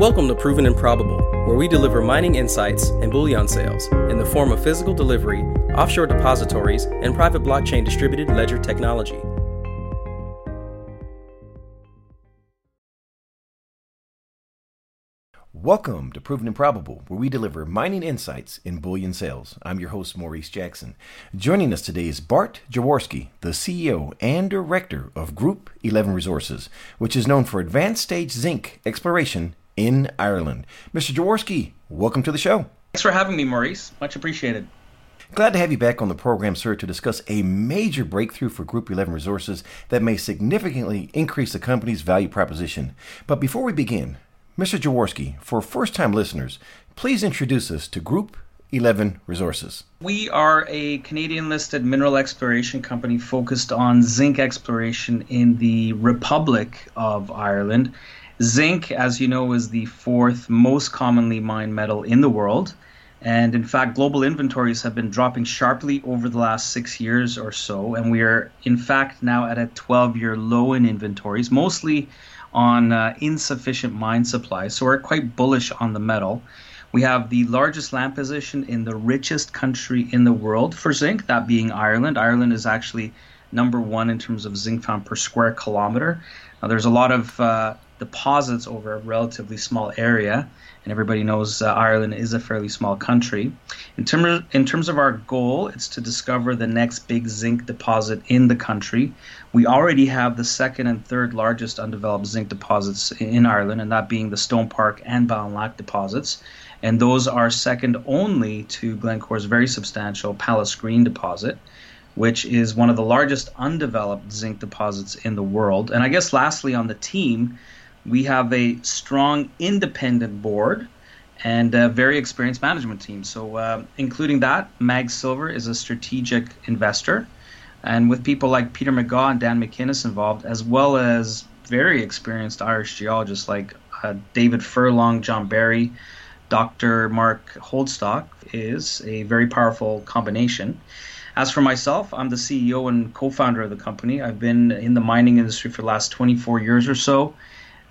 Welcome to Proven and Probable, where we deliver mining insights and bullion sales in the form of physical delivery, offshore depositories, and private blockchain distributed ledger technology. Welcome to Proven and Probable, where we deliver mining insights in bullion sales. I'm your host, Maurice Jackson. Joining us today is Bart Jaworski, the CEO and Director of Group 11 Resources, which is known for advanced stage zinc exploration in Ireland. Mr. Jaworski, welcome to the show. Thanks for having me, Maurice. Much appreciated. Glad to have you back on the program, sir, to discuss a major breakthrough for Group 11 Resources that may significantly increase the company's value proposition. But before we begin, Mr. Jaworski, for first time listeners, please introduce us to Group 11 Resources. We are a Canadian listed mineral exploration company focused on zinc exploration in the Republic of Ireland. Zinc, as you know, is the fourth most commonly mined metal in the world. And in fact, global inventories have been dropping sharply over the last six years or so. And we are, in fact, now at a 12 year low in inventories, mostly on uh, insufficient mine supply. So we're quite bullish on the metal. We have the largest land position in the richest country in the world for zinc, that being Ireland. Ireland is actually number one in terms of zinc found per square kilometer. Now, there's a lot of uh, deposits over a relatively small area, and everybody knows uh, Ireland is a fairly small country. In, term, in terms of our goal, it's to discover the next big zinc deposit in the country. We already have the second and third largest undeveloped zinc deposits in Ireland, and that being the Stone Park and Ballinalack deposits. And those are second only to Glencore's very substantial Pallas Green deposit which is one of the largest undeveloped zinc deposits in the world. And I guess lastly on the team, we have a strong independent board and a very experienced management team. So, uh, including that, Mag Silver is a strategic investor, and with people like Peter Megaw and Dan MacInnis involved, as well as very experienced Irish geologists like uh, David Furlong, John Barry, Dr. Mark Holdstock, is a very powerful combination. As for myself, I'm the CEO and co founder of the company. I've been in the mining industry for the last 24 years or so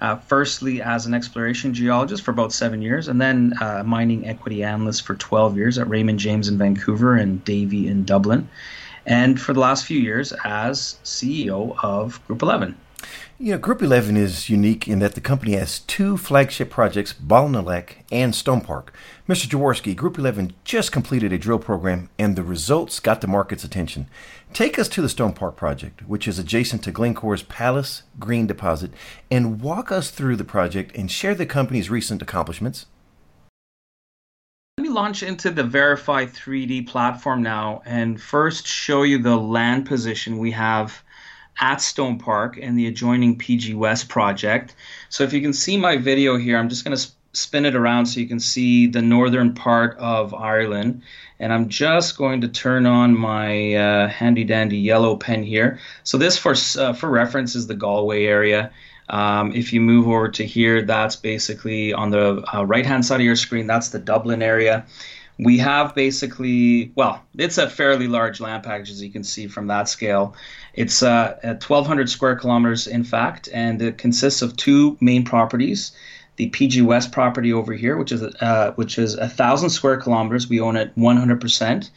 uh, firstly as an exploration geologist for about seven years, and then uh, mining equity analyst for 12 years at Raymond James in Vancouver and Davy in Dublin, and for the last few years as CEO of Group 11. You know, Group 11 is unique in that the company has two flagship projects, Ballinalack and Stone Park. Mr. Jaworski, Group 11 just completed a drill program and the results got the market's attention. Take us to the Stone Park project, which is adjacent to Glencore's Pallas Green deposit, and walk us through the project and share the company's recent accomplishments. Let me launch into the VRify 3D platform now and first show you the land position we have at Stone Park and the adjoining PG West project. So if you can see my video here, I'm just going to spin it around so you can see the northern part of Ireland. And I'm just going to turn on my uh, handy dandy yellow pen here. So this, for uh, for reference, is the Galway area. Um, if you move over to here, that's basically on the uh, right hand side of your screen. That's the Dublin area we have basically, well, it's a fairly large land package, as you can see from that scale. It's uh, 1,200 square kilometers, in fact, and it consists of two main properties. The PG West property over here, which is uh, which is a thousand square kilometers, we own it 100%,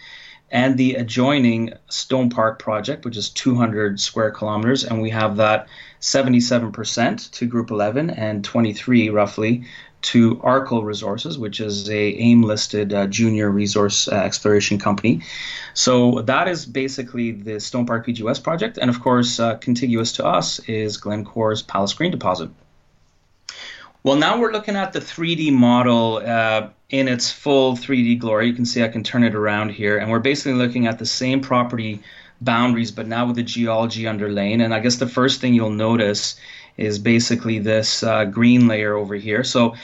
and the adjoining Stone Park project, which is 200 square kilometers, and we have that 77% to Group 11 and 23 roughly to Arkle Resources, which is a AIM listed uh, junior resource uh, exploration company. So that is basically the Stone Park PG West project, and of course, uh, contiguous to us is Glencore's Pallas Green deposit. Well, now we're looking at the 3D model uh, in its full 3D glory. You can see I can turn it around here, and we're basically looking at the same property boundaries, but now with the geology underlain. And I guess the first thing you'll notice is basically this uh, green layer over here. So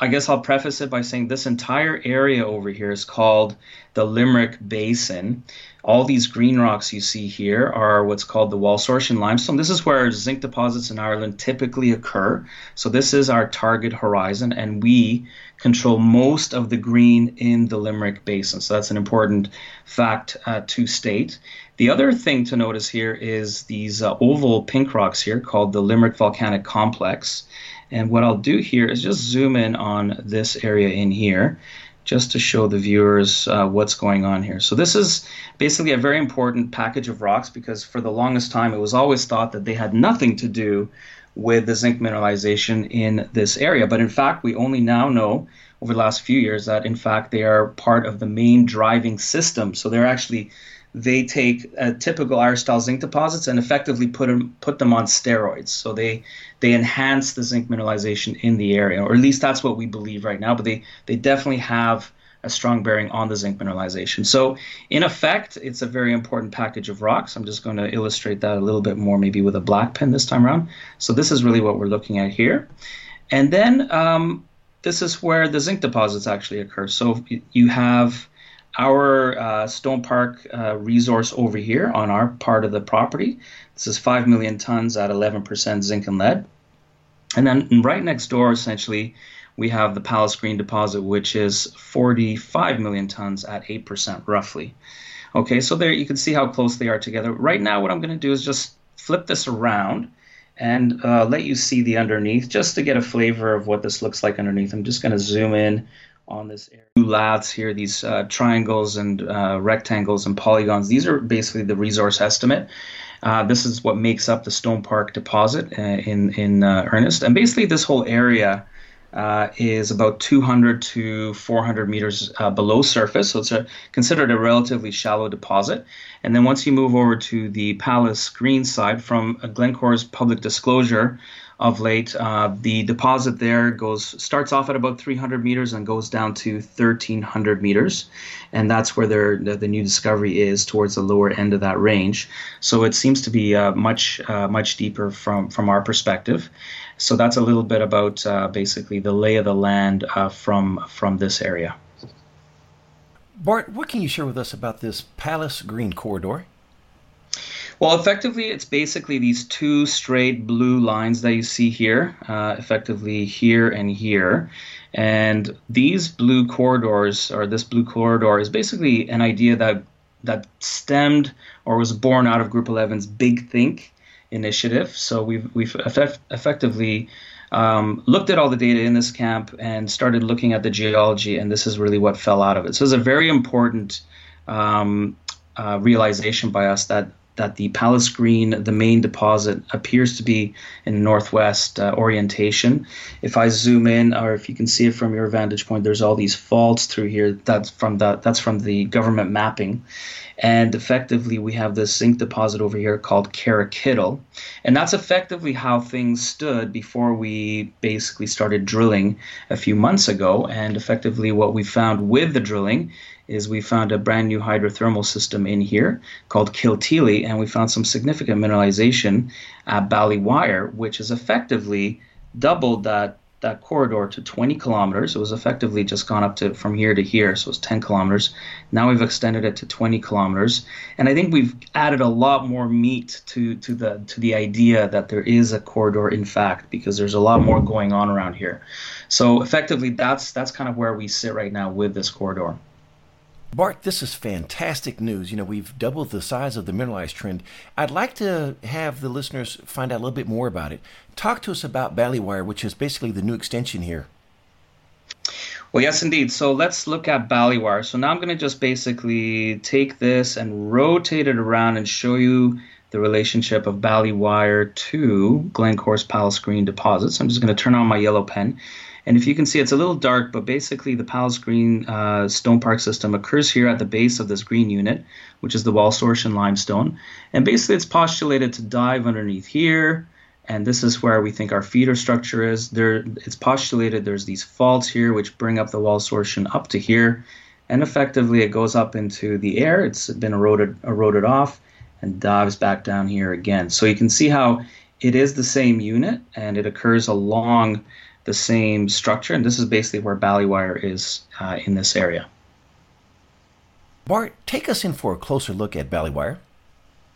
I guess I'll preface it by saying this entire area over here is called the Limerick Basin. All these green rocks you see here are what's called the Waulsortian limestone. This is where zinc deposits in Ireland typically occur. So this is our target horizon, and we control most of the green in the Limerick Basin. So that's an important fact uh, to state. The other thing to notice here is these uh, oval pink rocks here called the Limerick Volcanic Complex. And what I'll do here is just zoom in on this area in here just to show the viewers uh, what's going on here. So this is basically a very important package of rocks because for the longest time it was always thought that they had nothing to do with the zinc mineralization in this area. But in fact, we only now know over the last few years that in fact they are part of the main driving system. So they're actually they take a typical style zinc deposits and effectively put them put them on steroids. So they they enhance the zinc mineralization in the area, or at least that's what we believe right now. But they they definitely have a strong bearing on the zinc mineralization. So in effect, it's a very important package of rocks. I'm just going to illustrate that a little bit more, maybe with a black pen this time around. So this is really what we're looking at here, and then um, this is where the zinc deposits actually occur. So you have our uh, Stone Park uh, resource over here on our part of the property. This is 5 million tons at 11% zinc and lead. And then right next door, essentially, we have the Pallas Green deposit, which is 45 million tons at 8% roughly. Okay, so there you can see how close they are together. Right now, what I'm going to do is just flip this around and uh, let you see the underneath just to get a flavor of what this looks like underneath. I'm just going to zoom in on this area. Laths here, these uh, triangles and uh, rectangles and polygons, these are basically the resource estimate. Uh, this is what makes up the Stone Park deposit uh, in, in uh, earnest. And basically, this whole area uh, is about 200 to 400 meters below surface. So it's a, considered a relatively shallow deposit. And then once you move over to the Pallas Green side from Glencore's public disclosure, of late. Uh, the deposit there goes starts off at about 300 meters and goes down to 1300 meters, and that's where the, the new discovery is towards the lower end of that range. So it seems to be uh, much uh, much deeper from from our perspective. So that's a little bit about uh, basically the lay of the land uh, from from this area. Bart, what can you share with us about this Pallas Green corridor? Well, effectively, it's basically these two straight blue lines that you see here, uh, effectively here and here. And these blue corridors, or this blue corridor, is basically an idea that that stemmed or was born out of Group 11's Big Think initiative. So we've we've effect- effectively um, looked at all the data in this camp and started looking at the geology, and this is really what fell out of it. So it's a very important um, uh, realization by us that that the Pallas Green, the main deposit, appears to be in northwest uh, orientation. If I zoom in, or if you can see it from your vantage point, there's all these faults through here. That's from the that's from the government mapping, and effectively we have this zinc deposit over here called Carrickittle, and that's effectively how things stood before we basically started drilling a few months ago. And effectively, what we found with the drilling is we found a brand new hydrothermal system in here called Kilteely, and we found some significant mineralization at Ballywire, which has effectively doubled that that corridor to 20 kilometers. It was effectively just gone up to from here to here, so it's 10 kilometers. Now we've extended it to 20 kilometers, and I think we've added a lot more meat to to the to the idea that there is a corridor in fact, because there's a lot more going on around here. So effectively, that's that's kind of where we sit right now with this corridor. Bart, this is fantastic news. You know, we've doubled the size of the mineralized trend. I'd like to have the listeners find out a little bit more about it. Talk to us about Ballywire, which is basically the new extension here. Well, yes, indeed. So let's look at Ballywire. So now I'm going to just basically take this and rotate it around and show you the relationship of Ballywire to Glencore's Pallas Green deposits. I'm just going to turn on my yellow pen. And if you can see, it's a little dark, but basically the Pallas Green uh, Stone Park system occurs here at the base of this green unit, which is the Waulsortian limestone. And basically it's postulated to dive underneath here, and this is where we think our feeder structure is. There, It's postulated there's these faults here which bring up the Waulsortian up to here, and effectively it goes up into the air. It's been eroded, eroded off and dives back down here again. So you can see how it is the same unit, and it occurs along the same structure, and this is basically where Ballywire is uh, in this area. Bart, take us in for a closer look at Ballywire.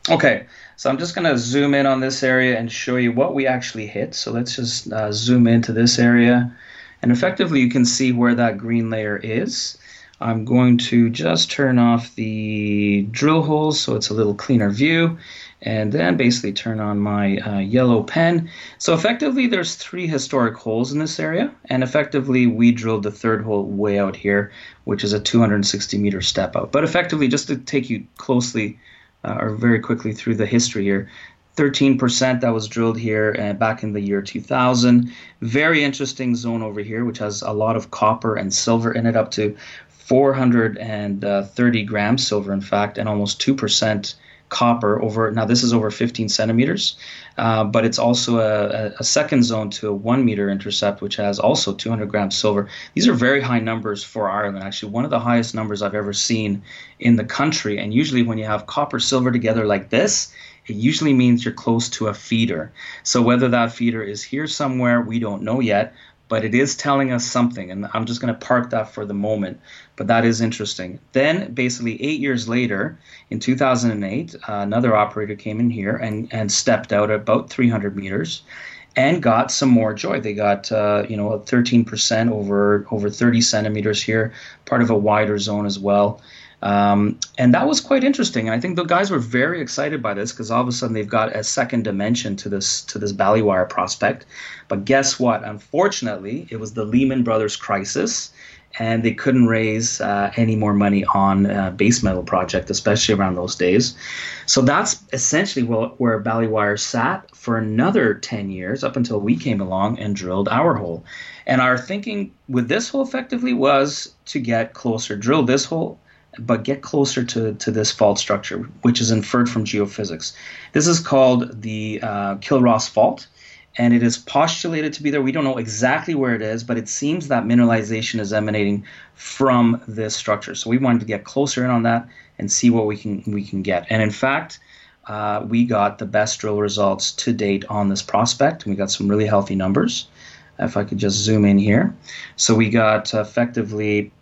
Okay, so I'm just going to zoom in on this area and show you what we actually hit. So let's just uh, zoom into this area, and effectively you can see where that green layer is. I'm going to just turn off the drill holes so it's a little cleaner view and then basically turn on my uh, yellow pen. So effectively there's three historic holes in this area and effectively we drilled the third hole way out here which is a 260 meter step out. But effectively just to take you closely uh, or very quickly through the history here, 13% that was drilled here uh, back in the year 2000. Very interesting zone over here, which has a lot of copper and silver in it, up to 430 grams silver, in fact, and almost 2% copper over now this is over 15 centimeters uh, but it's also a, a, second zone to a one meter intercept which has also 200 grams silver. These are very high numbers for ireland actually one of the highest numbers i've ever seen in the country. And usually when you have copper silver together like this it usually means you're close to a feeder. So whether that feeder is here somewhere we don't know yet but it is telling us something and i'm just going to park that for the moment but that is interesting. Then, basically, eight years later, in 2008, uh, another operator came in here and, and stepped out about 300 meters and got some more joy. They got uh, you know 13% over over 30 centimeters here, part of a wider zone as well. Um, and that was quite interesting. And I think the guys were very excited by this because all of a sudden they've got a second dimension to this to this Ballywire prospect. But guess what? Unfortunately, it was the Lehman Brothers crisis and they couldn't raise uh, any more money on a base metal project, especially around those days. So that's essentially where Ballywire sat for another 10 years up until we came along and drilled our hole. And our thinking with this hole effectively was to get closer, drill this hole, but get closer to, to this fault structure, which is inferred from geophysics. This is called the uh, Kilross Fault and it is postulated to be there. We don't know exactly where it is, but it seems that mineralization is emanating from this structure. So we wanted to get closer in on that and see what we can we can get. And in fact, uh, we got the best drill results to date on this prospect. We got some really healthy numbers. If I could just zoom in here, so we got effectively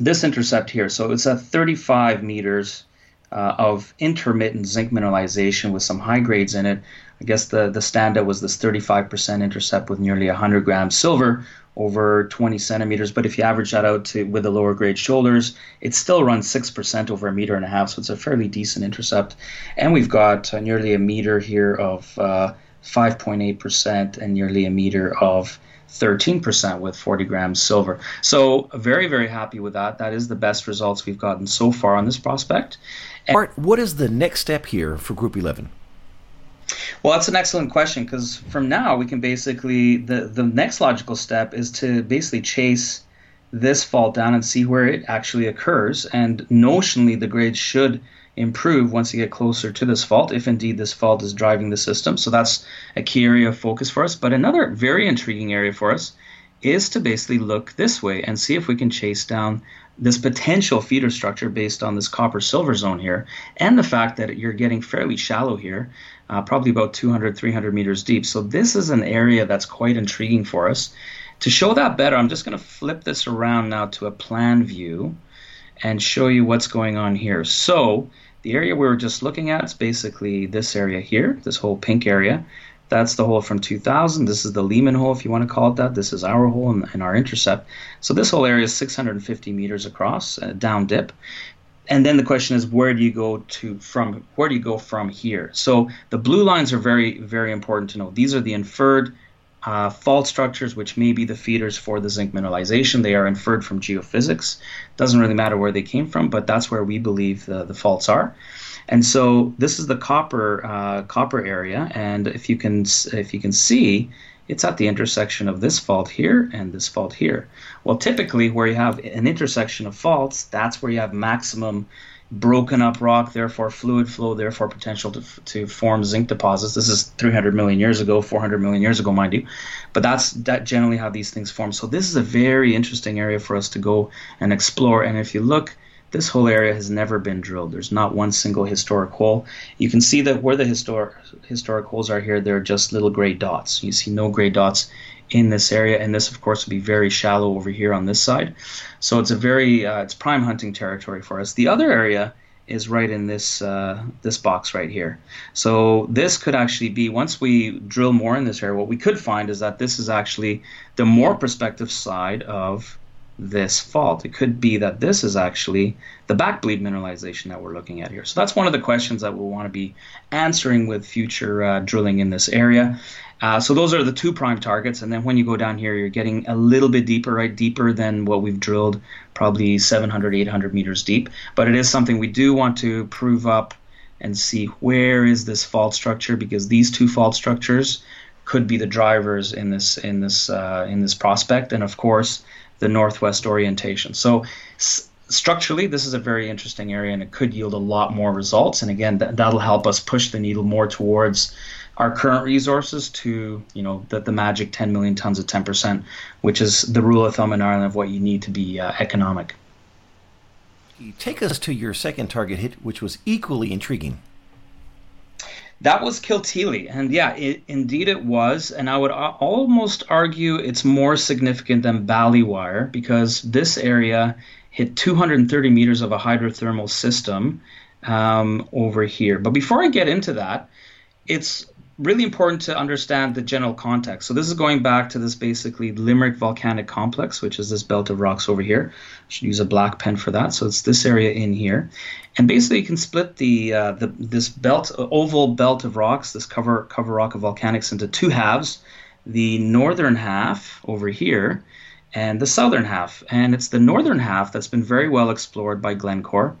this intercept here. So it's at 35 meters uh, of intermittent zinc mineralization with some high grades in it. I guess the, the standout was this 35% intercept with nearly 100 grams silver over 20 centimeters. But if you average that out to with the lower grade shoulders, it still runs 6% over a meter and a half. So it's a fairly decent intercept. And we've got uh, nearly a meter here of uh, 5.8% and nearly a meter of 13% with 40 grams silver. So very, very happy with that. That is the best results we've gotten so far on this prospect. And Art, what is the next step here for Group 11? Well, that's an excellent question because from now we can basically the the next logical step is to basically chase this fault down and see where it actually occurs. And notionally, the grade should improve once you get closer to this fault, if indeed this fault is driving the system. So that's a key area of focus for us. But another very intriguing area for us is to basically look this way and see if we can chase down this potential feeder structure based on this copper silver zone here and the fact that you're getting fairly shallow here uh, probably about 200 300 meters deep so this is an area that's quite intriguing for us to show that better i'm just going to flip this around now to a plan view and show you what's going on here so the area we were just looking at is basically this area here this whole pink area that's the hole from 2000. This is the Lehman hole, if you want to call it that. This is our hole and, and our intercept. So this whole area is 650 meters across, uh, down dip. And then the question is, where do you go to from? Where do you go from here? So the blue lines are very, very important to know. These are the inferred uh, fault structures, which may be the feeders for the zinc mineralization. They are inferred from geophysics. Doesn't really matter where they came from, but that's where we believe the, the faults are. And so this is the copper uh, copper area, and if you can if you can see, it's at the intersection of this fault here and this fault here. Well, typically where you have an intersection of faults, that's where you have maximum broken up rock, therefore fluid flow, therefore potential to, to form zinc deposits. This is 300 million years ago, 400 million years ago, mind you. But that's that generally how these things form. So this is a very interesting area for us to go and explore. And if you look this whole area has never been drilled. There's not one single historic hole. You can see that where the historic historic holes are here, they're just little gray dots. You see no gray dots in this area, and this, of course, would be very shallow over here on this side. So it's a very uh, it's prime hunting territory for us. The other area is right in this uh, this box right here. So this could actually be once we drill more in this area, what we could find is that this is actually the more prospective side of this fault. It could be that this is actually the backbleed mineralization that we're looking at here. So that's one of the questions that we'll want to be answering with future uh, drilling in this area. Uh, so those are the two prime targets, and then when you go down here, you're getting a little bit deeper, right? Deeper than what we've drilled, probably 700, 800 meters deep. But it is something we do want to prove up and see where is this fault structure because these two fault structures could be the drivers in this in this uh, in this prospect, and of course the northwest orientation. So s- structurally, this is a very interesting area, and it could yield a lot more results. And again, th- that'll help us push the needle more towards our current resources to you know the, the magic 10 million tons of 10%, which is the rule of thumb in Ireland of what you need to be uh, economic. Take us to your second target hit, which was equally intriguing. That was Kilteely, and yeah, it, indeed it was. And I would almost argue it's more significant than Ballywire because this area hit 230 meters of a hydrothermal system um, over here. But before I get into that, it's really important to understand the general context. So this is going back to this basically Limerick volcanic complex, which is this belt of rocks over here. I should use a black pen for that. So it's this area in here, and basically you can split the uh, the this belt oval belt of rocks, this cover cover rock of volcanics, into two halves. The northern half over here, and the southern half. And it's the northern half that's been very well explored by Glencore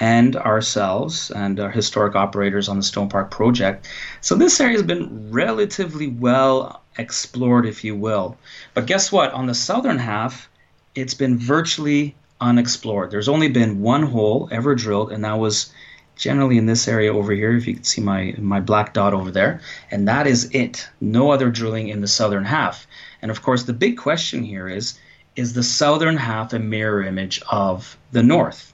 and ourselves and our historic operators on the Stone Park project. So this area has been relatively well explored, if you will. But guess what? On the southern half, it's been virtually unexplored. There's only been one hole ever drilled, and that was generally in this area over here. If you can see my my black dot over there, and that is it. No other drilling in the southern half. And of course, the big question here is: is the southern half a mirror image of the north?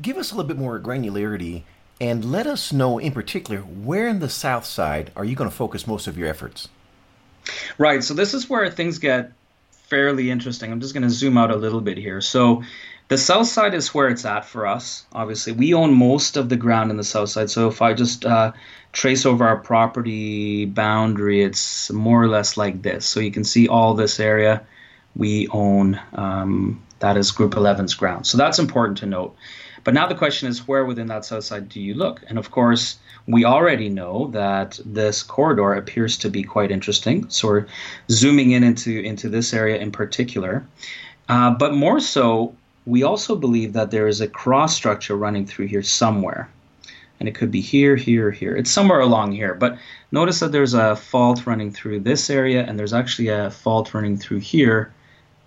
Give us a little bit more granularity and let us know in particular where in the south side are you going to focus most of your efforts? Right. So this is where things get fairly interesting. I'm just going to zoom out a little bit here. So the south side is where it's at for us. Obviously, we own most of the ground in the south side. So if I just uh, trace over our property boundary, it's more or less like this. So you can see all this area we own. Um, that is Group 11's ground. So that's important to note. But now the question is, where within that south side do you look? And of course, we already know that this corridor appears to be quite interesting. So we're zooming in into, into this area in particular. Uh, but more so, we also believe that there is a cross structure running through here somewhere. And it could be here, here, here. It's somewhere along here. But notice that there's a fault running through this area, and there's actually a fault running through here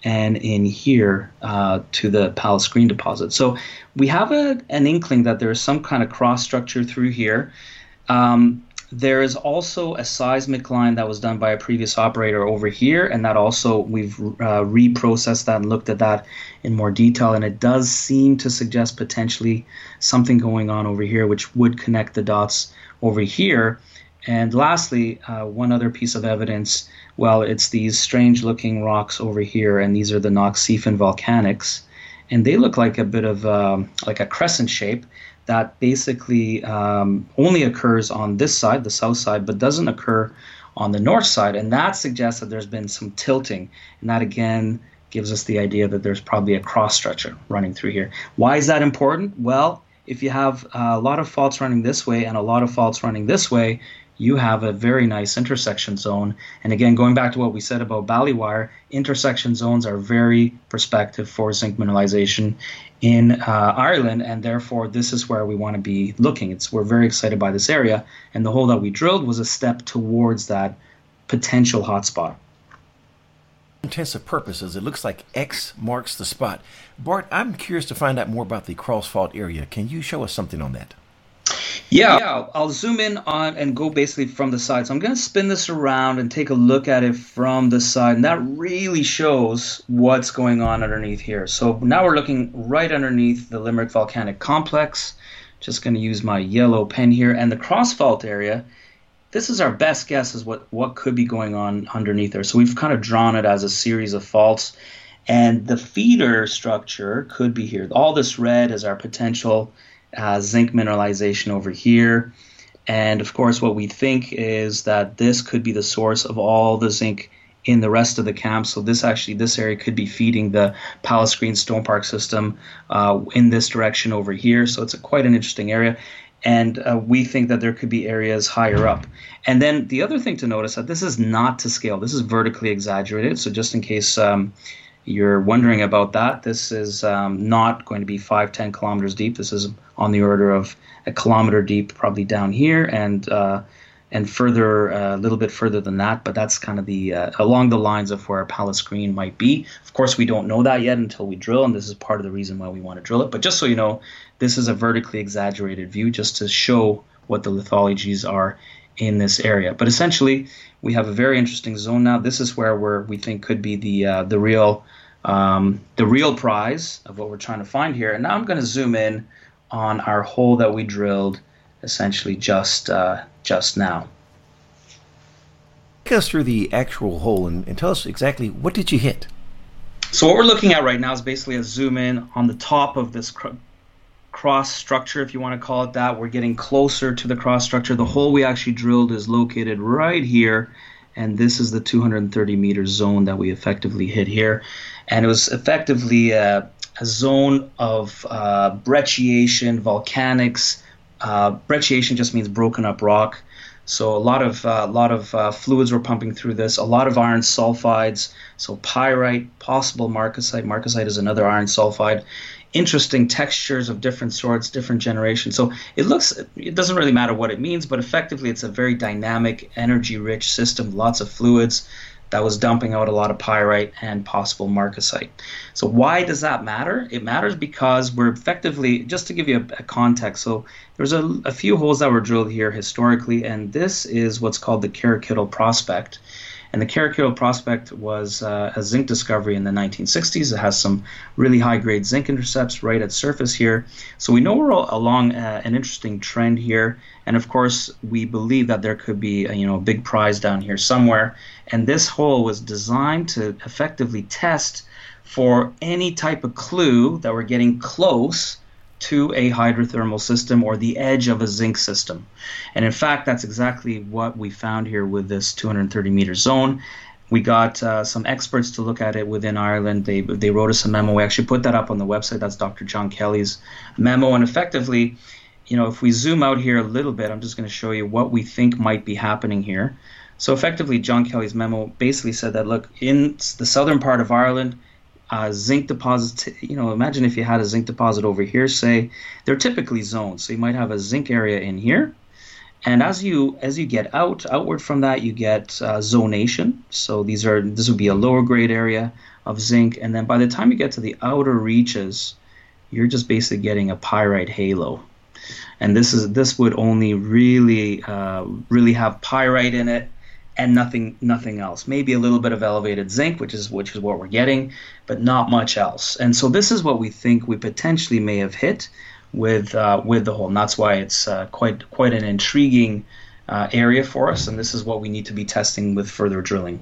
and in here uh, to the Pallas Green deposit. So we have a, an inkling that there is some kind of cross structure through here. Um, there is also a seismic line that was done by a previous operator over here, and that also we've uh, reprocessed that and looked at that in more detail, and it does seem to suggest potentially something going on over here, which would connect the dots over here. And lastly, uh, one other piece of evidence well, it's these strange looking rocks over here, and these are the Noxephen volcanics. And they look like a bit of um, like a crescent shape that basically um, only occurs on this side, the south side, but doesn't occur on the north side. And that suggests that there's been some tilting. And that again gives us the idea that there's probably a cross structure running through here. Why is that important? Well, if you have a lot of faults running this way and a lot of faults running this way, you have a very nice intersection zone. And again, going back to what we said about Ballywire, intersection zones are very prospective for zinc mineralization in uh, Ireland, and therefore this is where we want to be looking. It's we're very excited by this area, and the hole that we drilled was a step towards that potential hotspot. Intensive purposes, it looks like X marks the spot. Bart, I'm curious to find out more about the cross fault area. Can you show us something on that? Yeah, yeah, I'll zoom in on and go basically from the side. So I'm going to spin this around and take a look at it from the side, and that really shows what's going on underneath here. So now we're looking right underneath the Limerick Volcanic Complex. Just going to use my yellow pen here, and the cross fault area. This is our best guess as what what could be going on underneath there. So we've kind of drawn it as a series of faults, and the feeder structure could be here. All this red is our potential uh, zinc mineralization over here. And of course, what we think is that this could be the source of all the zinc in the rest of the camp. So this actually, this area could be feeding the Pallas Green Stone Park system uh, in this direction over here. So it's a, quite an interesting area. And uh, we think that there could be areas higher up. And then the other thing to notice that this is not to scale. This is vertically exaggerated. So just in case um, you're wondering about that, this is um, not going to be five, 10 kilometers deep. This is on the order of a kilometer deep, probably down here, and uh, and further uh, a little bit further than that. But that's kind of the uh, along the lines of where Pallas Green might be. Of course, we don't know that yet until we drill, and this is part of the reason why we want to drill it. But just so you know, this is a vertically exaggerated view, just to show what the lithologies are in this area. But essentially, we have a very interesting zone now. This is where we're, we think could be the uh, the real um, the real prize of what we're trying to find here. And now I'm going to zoom in on our hole that we drilled essentially just uh, just now. Take us through the actual hole and, and tell us exactly what did you hit. So what we're looking at right now is basically a zoom in on the top of this cr- cross structure, if you want to call it that. We're getting closer to the cross structure. The hole we actually drilled is located right here, and this is the 230 meter zone that we effectively hit here. And it was effectively a, a zone of uh, brecciation, volcanics, uh, brecciation just means broken up rock. So a lot of a uh, lot of uh, fluids were pumping through this. A lot of iron sulfides. So pyrite, possible marcasite. Marcasite is another iron sulfide. Interesting textures of different sorts, different generations. So it looks. It doesn't really matter what it means, but effectively, it's a very dynamic, energy-rich system. Lots of fluids that was dumping out a lot of pyrite and possible marcasite. So why does that matter? It matters because we're effectively, just to give you a, a context, so there's a, a, few holes that were drilled here historically, and this is what's called the Carrickittle Prospect. And the Carrickittle Prospect was uh, a zinc discovery in the 1960s. It has some really high grade zinc intercepts right at surface here. So we know we're along uh, an interesting trend here. And of course, we believe that there could be a, you know, a big prize down here somewhere. And this hole was designed to effectively test for any type of clue that we're getting close to a hydrothermal system or the edge of a zinc system. And in fact, that's exactly what we found here with this 230 meter zone. We got uh, some experts to look at it within Ireland. They, they wrote us a memo. We actually put that up on the website. That's Dr. John Kelly's memo. And effectively, you know, if we zoom out here a little bit, I'm just going to show you what we think might be happening here. So effectively, John Kelly's memo basically said that look, in the southern part of Ireland, uh, zinc deposit. you know, imagine if you had a zinc deposit over here, say, they're typically zones. So you might have a zinc area in here. And as you as you get out outward from that, you get uh, zonation. So these are this would be a lower grade area of zinc, and then by the time you get to the outer reaches, you're just basically getting a pyrite halo. And this is this would only really uh, really have pyrite in it and nothing nothing else. Maybe a little bit of elevated zinc, which is which is what we're getting, but not much else. And so this is what we think we potentially may have hit with uh, with the hole, and that's why it's uh, quite quite an intriguing uh, area for us. And this is what we need to be testing with further drilling.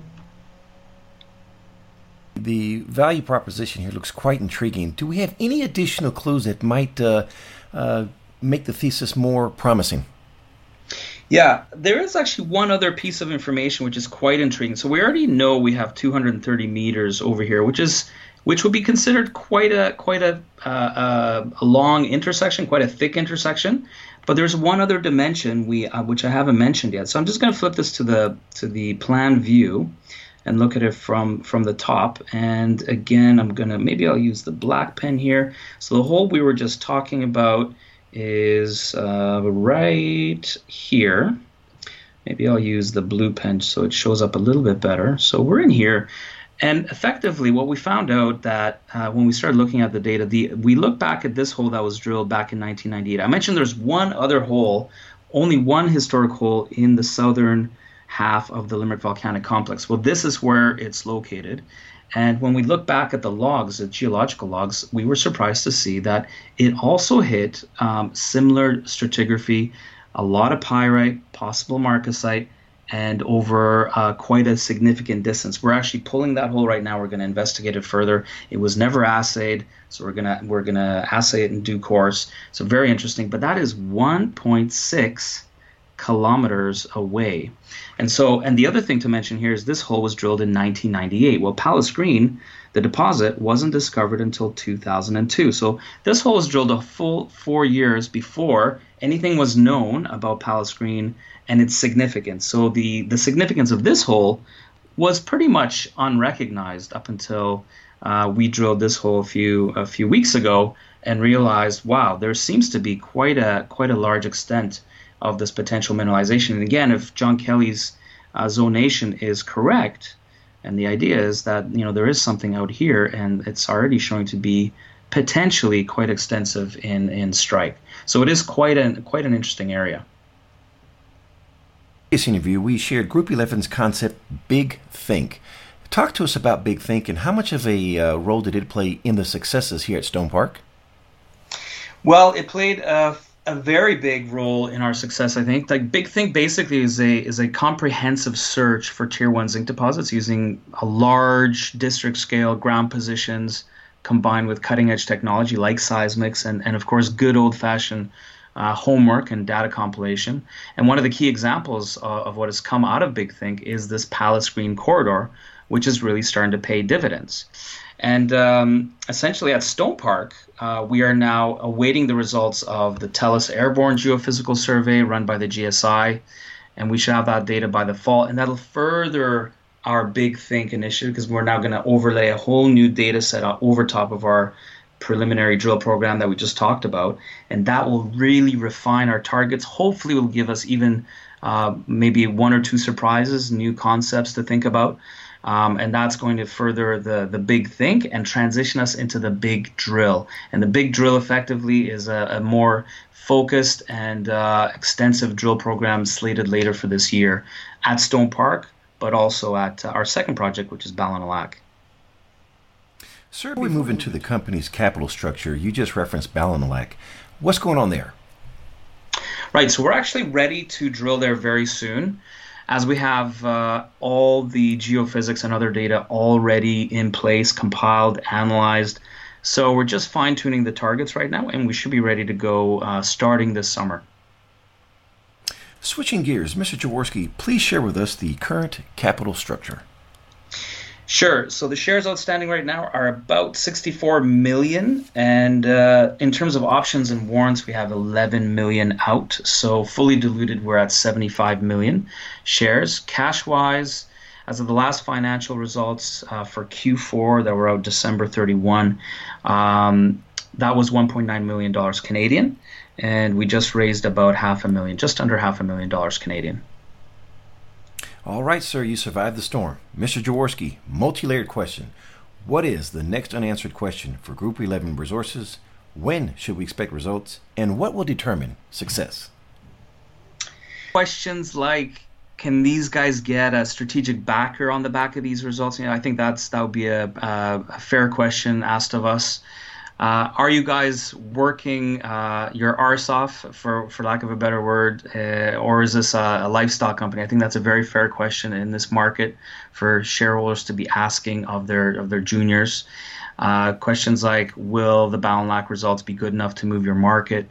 The value proposition here looks quite intriguing. Do we have any additional clues that might uh, uh, make the thesis more promising? Yeah, there is actually one other piece of information which is quite intriguing. So we already know we have 230 meters over here, which is which would be considered quite a quite a, uh, a long intersection, quite a thick intersection. But there's one other dimension we uh, which I haven't mentioned yet. So I'm just going to flip this to the to the plan view and look at it from from the top. And again, I'm gonna maybe I'll use the black pen here. So the hole we were just talking about is uh, right here. Maybe I'll use the blue pen so it shows up a little bit better. So we're in here. And effectively, what we found out that uh, when we started looking at the data, the we look back at this hole that was drilled back in 1998. I mentioned there's one other hole, only one historic hole in the southern half of the Limerick Volcanic Complex. Well, this is where it's located. And when we look back at the logs, the geological logs, we were surprised to see that it also hit um, similar stratigraphy, a lot of pyrite, possible marcasite, and over uh, quite a significant distance. We're actually pulling that hole right now. We're going to investigate it further. It was never assayed, so we're gonna we're gonna assay it in due course. So very interesting. But that is 1.6 kilometers away. And so, and the other thing to mention here is this hole was drilled in 1998. Well, Pallas Green, the deposit, wasn't discovered until 2002. So this hole was drilled a full four years before anything was known about Pallas Green and its significance. So the the significance of this hole was pretty much unrecognized up until uh, we drilled this hole a few a few weeks ago and realized, wow, there seems to be quite a quite a large extent of this potential mineralization. And again, if John Kelly's uh, zonation is correct, and the idea is that you know there is something out here, and it's already showing to be potentially quite extensive in in strike. So it is quite an quite an interesting area. In this interview, we shared Group 11's concept, Big Think. Talk to us about Big Think and how much of a uh, role did it play in the successes here at Stone Park? Well, it played a, a very big role in our success. I think like Big Think basically is a is a comprehensive search for tier one zinc deposits using a large district scale ground positions combined with cutting edge technology like seismics and and of course good old fashioned uh, homework and data compilation. And one of the key examples of, of what has come out of Big Think is this Pallas Green corridor, which is really starting to pay dividends. And um, essentially at Stone Park, uh, we are now awaiting the results of the Tellus Airborne Geophysical Survey run by the GSI, and we should have that data by the fall, and that'll further our Big Think initiative because we're now going to overlay a whole new data set over top of our preliminary drill program that we just talked about, and that will really refine our targets. Hopefully, will give us even uh, maybe one or two surprises, new concepts to think about. Um, and that's going to further the the big think and transition us into the big drill. And the big drill effectively is a, a more focused and uh, extensive drill program slated later for this year at Stone Park, but also at uh, our second project, which is Ballinalack. Sir, before we move into the company's capital structure, you just referenced Ballinalack. What's going on there? Right, so we're actually ready to drill there very soon as we have uh, all the geophysics and other data already in place, compiled, analyzed. So we're just fine tuning the targets right now, and we should be ready to go uh, starting this summer. Switching gears, Mr. Jaworski, please share with us the current capital structure. Sure. So the shares outstanding right now are about 64 million, and uh, in terms of options and warrants, we have 11 million out. So fully diluted, we're at 75 million shares. Cash wise, as of the last financial results uh, for Q4 that were out December 31, um, that was 1.9 million dollars Canadian, and we just raised about half a million, just under half a million dollars Canadian. All right, sir, you survived the storm. Mr. Jaworski, multi layered question. What is the next unanswered question for Group 11 Resources? When should we expect results? And what will determine success? Questions like can these guys get a strategic backer on the back of these results? You know, I think that's that would be a, a, a fair question asked of us. Uh, are you guys working uh, your arse off, for, for lack of a better word, uh, or is this a, a, livestock company? I think that's a very fair question in this market for shareholders to be asking of their of their juniors. Uh, questions like, will the Ballinalack results be good enough to move your market?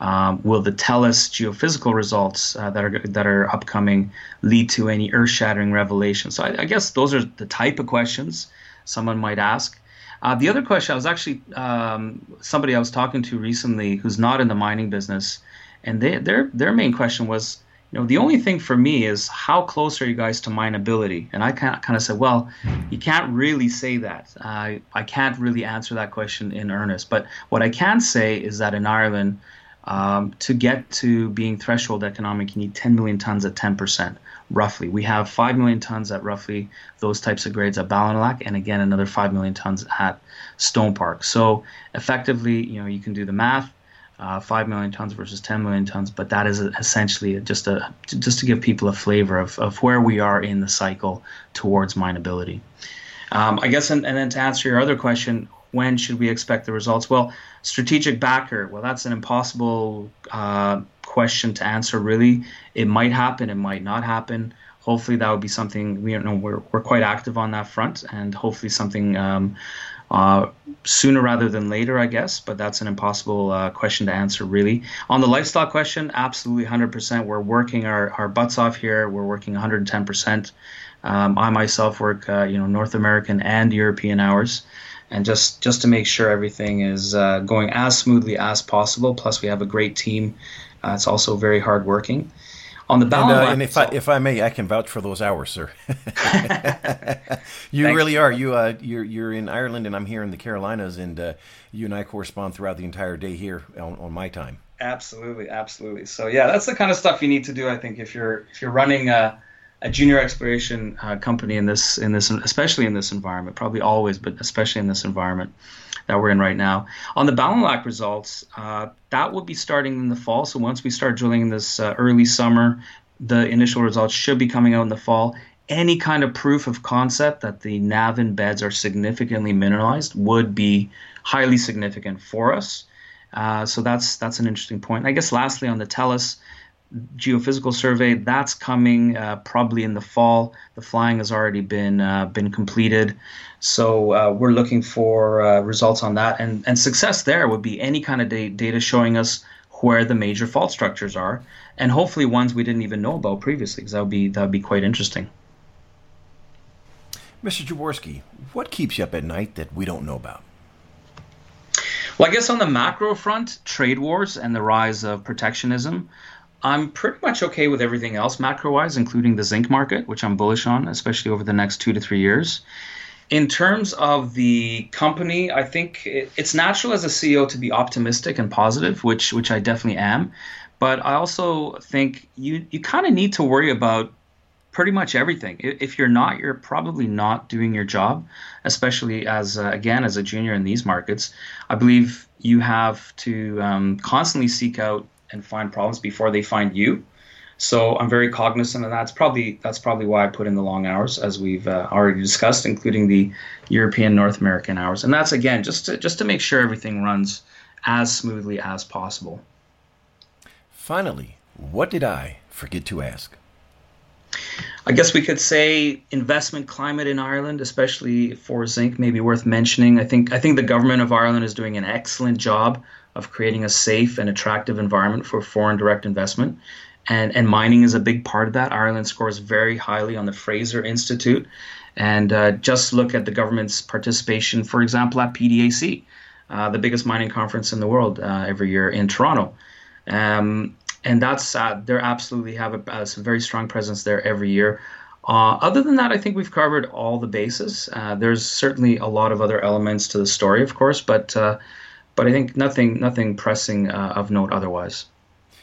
Um, will the Tellus geophysical results uh, that are that are upcoming lead to any earth-shattering revelation? So I, I guess those are the type of questions someone might ask. Uh, the other question I was actually um, somebody I was talking to recently who's not in the mining business, and they, their their main question was, you know, the only thing for me is how close are you guys to mineability? And I kind of, kind of said, well, you can't really say that. Uh, I can't really answer that question in earnest. But what I can say is that in Ireland, um, to get to being threshold economic, you need 10 million tons at 10% roughly. We have 5 million tons at roughly those types of grades at Ballinalack, and again, another 5 million tons at Stone Park. So effectively, you know, you can do the math. Uh, 5 million tons versus 10 million tons, but that is essentially just a just to give people a flavor of, of where we are in the cycle towards mineability. Um, I guess, and, and then to answer your other question, when should we expect the results? Well, strategic backer. Well, that's an impossible uh, question to answer. Really, it might happen. It might not happen. hopefully that would be something we you know we're, we're quite active on that front and hopefully something um, uh, sooner rather than later i guess but that's an impossible uh, question to answer really on the lifestyle question absolutely 100% we're working our, our butts off here we're working 110% um, i myself work uh, you know north american and european hours and just just to make sure everything is uh, going as smoothly as possible plus we have a great team uh, it's also very hardworking on the balance. And, uh, and if I if I may, I can vouch for those hours, sir. you Thanks. really are. You uh, you're you're in Ireland, and I'm here in the Carolinas, and uh, you and I correspond throughout the entire day here on, on, my time. Absolutely, absolutely. So yeah, that's the kind of stuff you need to do. I think if you're if you're running a, a junior exploration uh, company in this in this especially in this environment, probably always, but especially in this environment that we're in right now. On the Ballon results, uh, that will be starting in the fall. So once we start drilling in this uh, early summer, the initial results should be coming out in the fall. Any kind of proof of concept that the Navan beds are significantly mineralized would be highly significant for us. Uh, so that's that's an interesting point. I guess lastly on the Tellus geophysical survey that's coming uh, probably in the fall. The flying has already been uh, been completed. So uh, we're looking for uh, results on that, and and success there would be any kind of da- data showing us where the major fault structures are, and hopefully ones we didn't even know about previously, because that would be that would be quite interesting. Mr. Jaworski, what keeps you up at night that we don't know about? Well, I guess on the macro front, trade wars and the rise of protectionism. I'm pretty much okay with everything else macro wise, including the zinc market, which I'm bullish on, especially over the next two to three years. In terms of the company, I think it's natural as a CEO to be optimistic and positive, which which I definitely am. But I also think you you kind of need to worry about pretty much everything. If you're not, you're probably not doing your job, especially as uh, again as a junior in these markets. I believe you have to um, constantly seek out and find problems before they find you. So I'm very cognizant of that. That's probably that's probably why I put in the long hours, as we've uh, already discussed, including the European North American hours. And that's again just to, just to make sure everything runs as smoothly as possible. Finally, what did I forget to ask? I guess we could say investment climate in Ireland, especially for zinc, may be worth mentioning. I think I think the government of Ireland is doing an excellent job of creating a safe and attractive environment for foreign direct investment and and mining is a big part of that. Ireland scores very highly on the Fraser Institute, and uh, just look at the government's participation, for example, at PDAC, uh, the biggest mining conference in the world uh, every year in Toronto. Um, and that's uh, they absolutely have a, a, very strong presence there every year. Uh, other than that, I think we've covered all the bases. Uh, there's certainly a lot of other elements to the story, of course, but but I think nothing nothing pressing of note otherwise.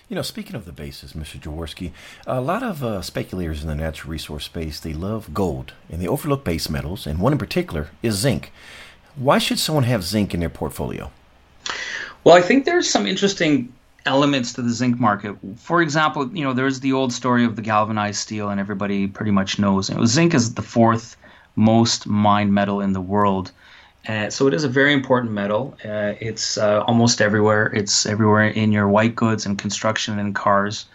You know, speaking of the bases, Mr. Jaworski, a lot of uh, speculators in the natural resource space, they love gold and they overlook base metals, and one in particular is zinc. Why should someone have zinc in their portfolio? Well, I think there's some interesting elements to the zinc market. For example, you know, there's the old story of the galvanized steel, and everybody pretty much knows. You know, zinc is the fourth most mined metal in the world. Uh, so it is a very important metal. Uh, it's uh, almost everywhere. It's everywhere in your white goods and construction and cars.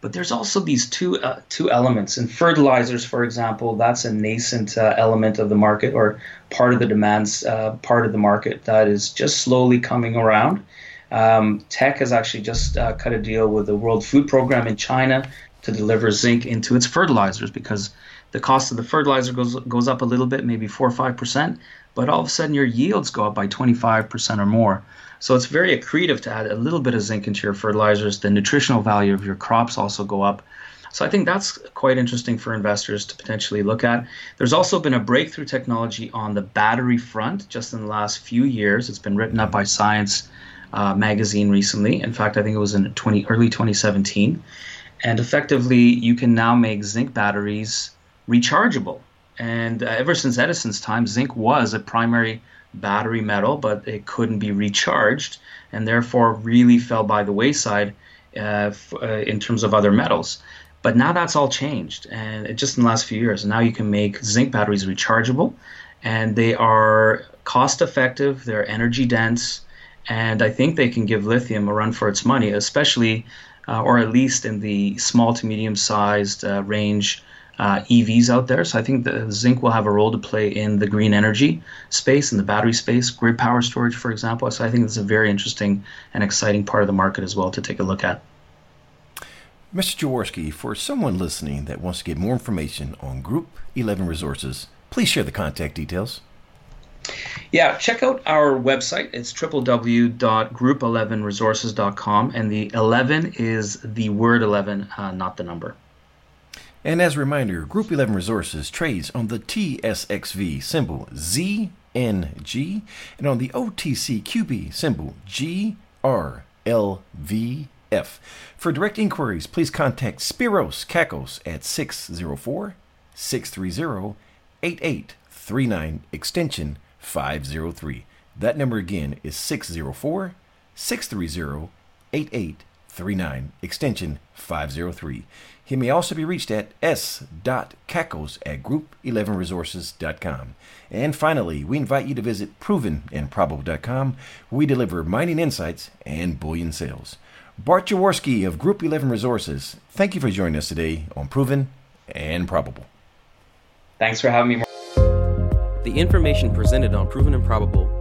But there's also these two uh, two elements in fertilizers, for example. That's a nascent uh, element of the market or part of the demands uh, part of the market that is just slowly coming around. Um, Teck has actually just cut a deal with the World Food Program in China to deliver zinc into its fertilizers because the cost of the fertilizer goes goes up a little bit, maybe four or five percent but all of a sudden your yields go up by 25% or more. So it's very accretive to add a little bit of zinc into your fertilizers. The nutritional value of your crops also go up. So I think that's quite interesting for investors to potentially look at. There's also been a breakthrough technology on the battery front just in the last few years. It's been written up by Science uh, magazine recently. In fact, I think it was in 20, early 2017. And effectively, you can now make zinc batteries rechargeable. And uh, ever since Edison's time, zinc was a primary battery metal, but it couldn't be recharged, and therefore really fell by the wayside uh, f- uh, in terms of other metals. But now that's all changed, and just in the last few years, now you can make zinc batteries rechargeable, and they are cost effective, they're energy dense, and I think they can give lithium a run for its money, especially, uh, or at least in the small to medium sized uh, range uh, EVs out there. So I think the zinc will have a role to play in the green energy space, in the battery space, grid power storage, for example. So I think it's a very interesting and exciting part of the market as well to take a look at. Mr. Jaworski, for someone listening that wants to get more information on Group 11 Resources, please share the contact details. Yeah, check out our website. It's www.group11resources.com, and the 11 is the word 11, uh, not the number. And as a reminder, Group 11 Resources trades on the TSXV symbol ZNG and on the OTCQB symbol GRLVF. For direct inquiries, please contact Spiros Kakos at 604 630 8839 extension 503. That number again is 604 630 8839 extension 503. He may also be reached at s.kakos at group11resources.com. And finally, we invite you to visit provenandprobable.com where we deliver mining insights and bullion sales. Bart Jaworski of Group 11 Resources, thank you for joining us today on Proven and Probable. Thanks for having me. The information presented on Proven and Probable